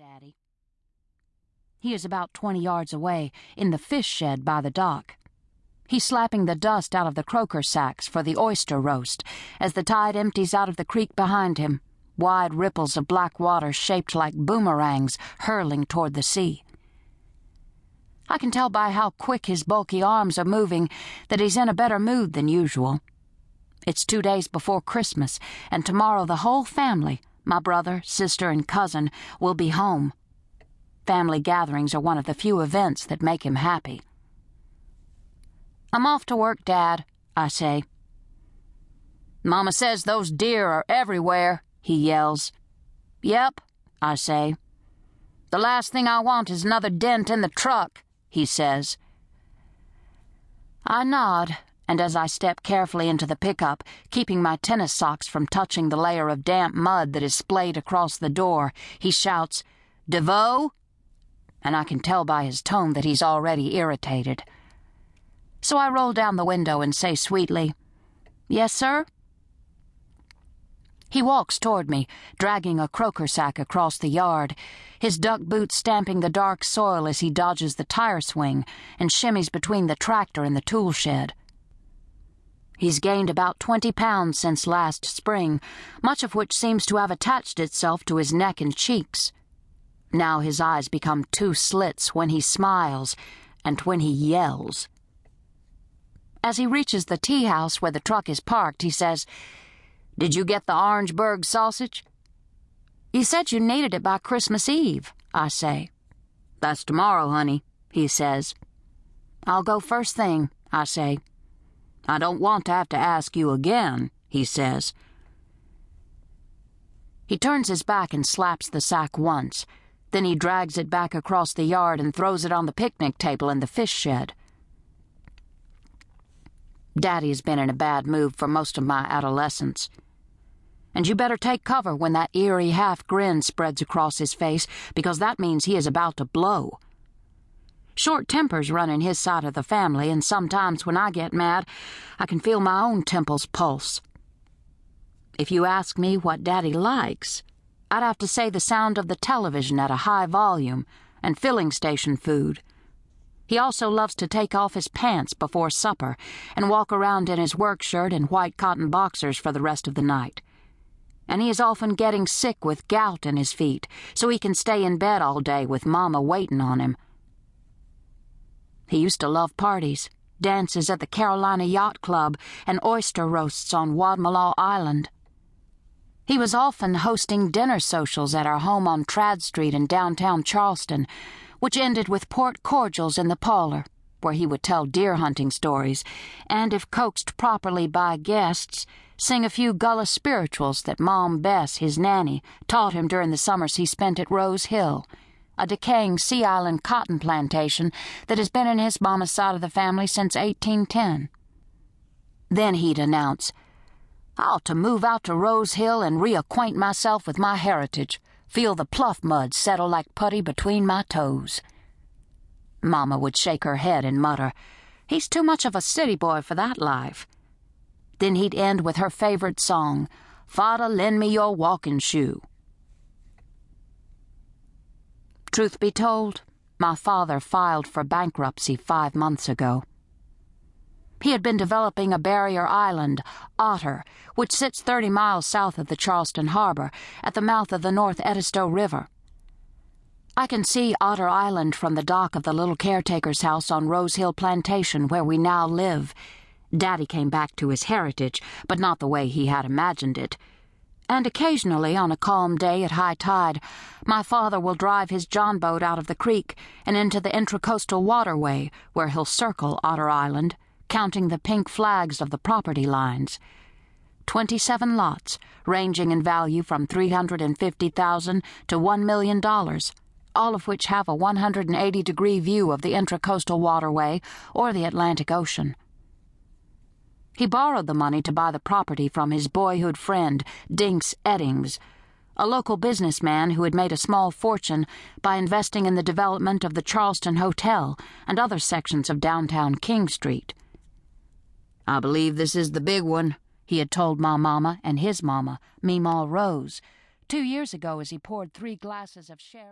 Daddy. He is about twenty yards away, in the fish shed by the dock. He's slapping the dust out of the croaker sacks for the oyster roast as the tide empties out of the creek behind him, wide ripples of black water shaped like boomerangs hurling toward the sea. I can tell by how quick his bulky arms are moving that he's in a better mood than usual. It's two days before Christmas, and tomorrow the whole family, my brother, sister, and cousin, will be home. Family gatherings are one of the few events that make him happy. I'm off to work, Dad, I say. Mama says those deer are everywhere, he yells. Yep, I say. The last thing I want is another dent in the truck, he says. I nod, and as I step carefully into the pickup, keeping my tennis socks from touching the layer of damp mud that is splayed across the door, he shouts, DeVeaux? And I can tell by his tone that he's already irritated. So I roll down the window and say sweetly, Yes, sir? He walks toward me, dragging a croaker sack across the yard, his duck boots stamping the dark soil as he dodges the tire swing and shimmies between the tractor and the tool shed. He's gained about 20 pounds since last spring, much of which seems to have attached itself to his neck and cheeks. Now his eyes become two slits when he smiles and when he yells. As he reaches the tea house where the truck is parked, he says, did you get the Orangeburg sausage? You said you needed it by Christmas Eve, I say. That's tomorrow, honey, he says. I'll go first thing, I say. I don't want to have to ask you again, he says. He turns his back and slaps the sack once. Then he drags it back across the yard and throws it on the picnic table in the fish shed. Daddy's been in a bad mood for most of my adolescence and you better take cover when that eerie half grin spreads across his face, because that means he is about to blow. Short tempers run in his side of the family, and sometimes when I get mad, I can feel my own temples pulse. If you ask me what Daddy likes, I'd have to say the sound of the television at a high volume and filling station food. He also loves to take off his pants before supper and walk around in his work shirt and white cotton boxers for the rest of the night and he is often getting sick with gout in his feet, so he can stay in bed all day with Mama waiting on him. He used to love parties, dances at the Carolina Yacht Club, and oyster roasts on Wadmalaw Island. He was often hosting dinner socials at our home on Tradd Street in downtown Charleston, which ended with port cordials in the parlor, where he would tell deer hunting stories, and if coaxed properly by guests, sing a few Gullah spirituals that Mom Bess, his nanny, taught him during the summers he spent at Rose Hill, a decaying Sea Island cotton plantation that has been in his mama's side of the family since 1810. Then he'd announce, I ought to move out to Rose Hill and reacquaint myself with my heritage, feel the pluff mud settle like putty between my toes. Mama would shake her head and mutter, He's too much of a city boy for that life. Then he'd end with her favorite song, Fada, lend me your walking shoe. Truth be told, my father filed for bankruptcy five months ago. He had been developing a barrier island, Otter, which sits 30 miles south of the Charleston harbor at the mouth of the North Edisto River. I can see Otter Island from the dock of the little caretaker's house on Rose Hill Plantation where we now live Daddy came back to his heritage, but not the way he had imagined it. And occasionally, on a calm day at high tide, my father will drive his john boat out of the creek and into the intracoastal waterway, where he'll circle Otter Island, counting the pink flags of the property lines. Twenty-seven lots, ranging in value from three hundred and fifty thousand to one million dollars, all of which have a 180 degree view of the intracoastal waterway or the Atlantic Ocean. He borrowed the money to buy the property from his boyhood friend, Dinks Eddings, a local businessman who had made a small fortune by investing in the development of the Charleston Hotel and other sections of downtown King Street. I believe this is the big one, he had told my mama and his mama, Meemaw Rose, two years ago as he poured three glasses of sherry.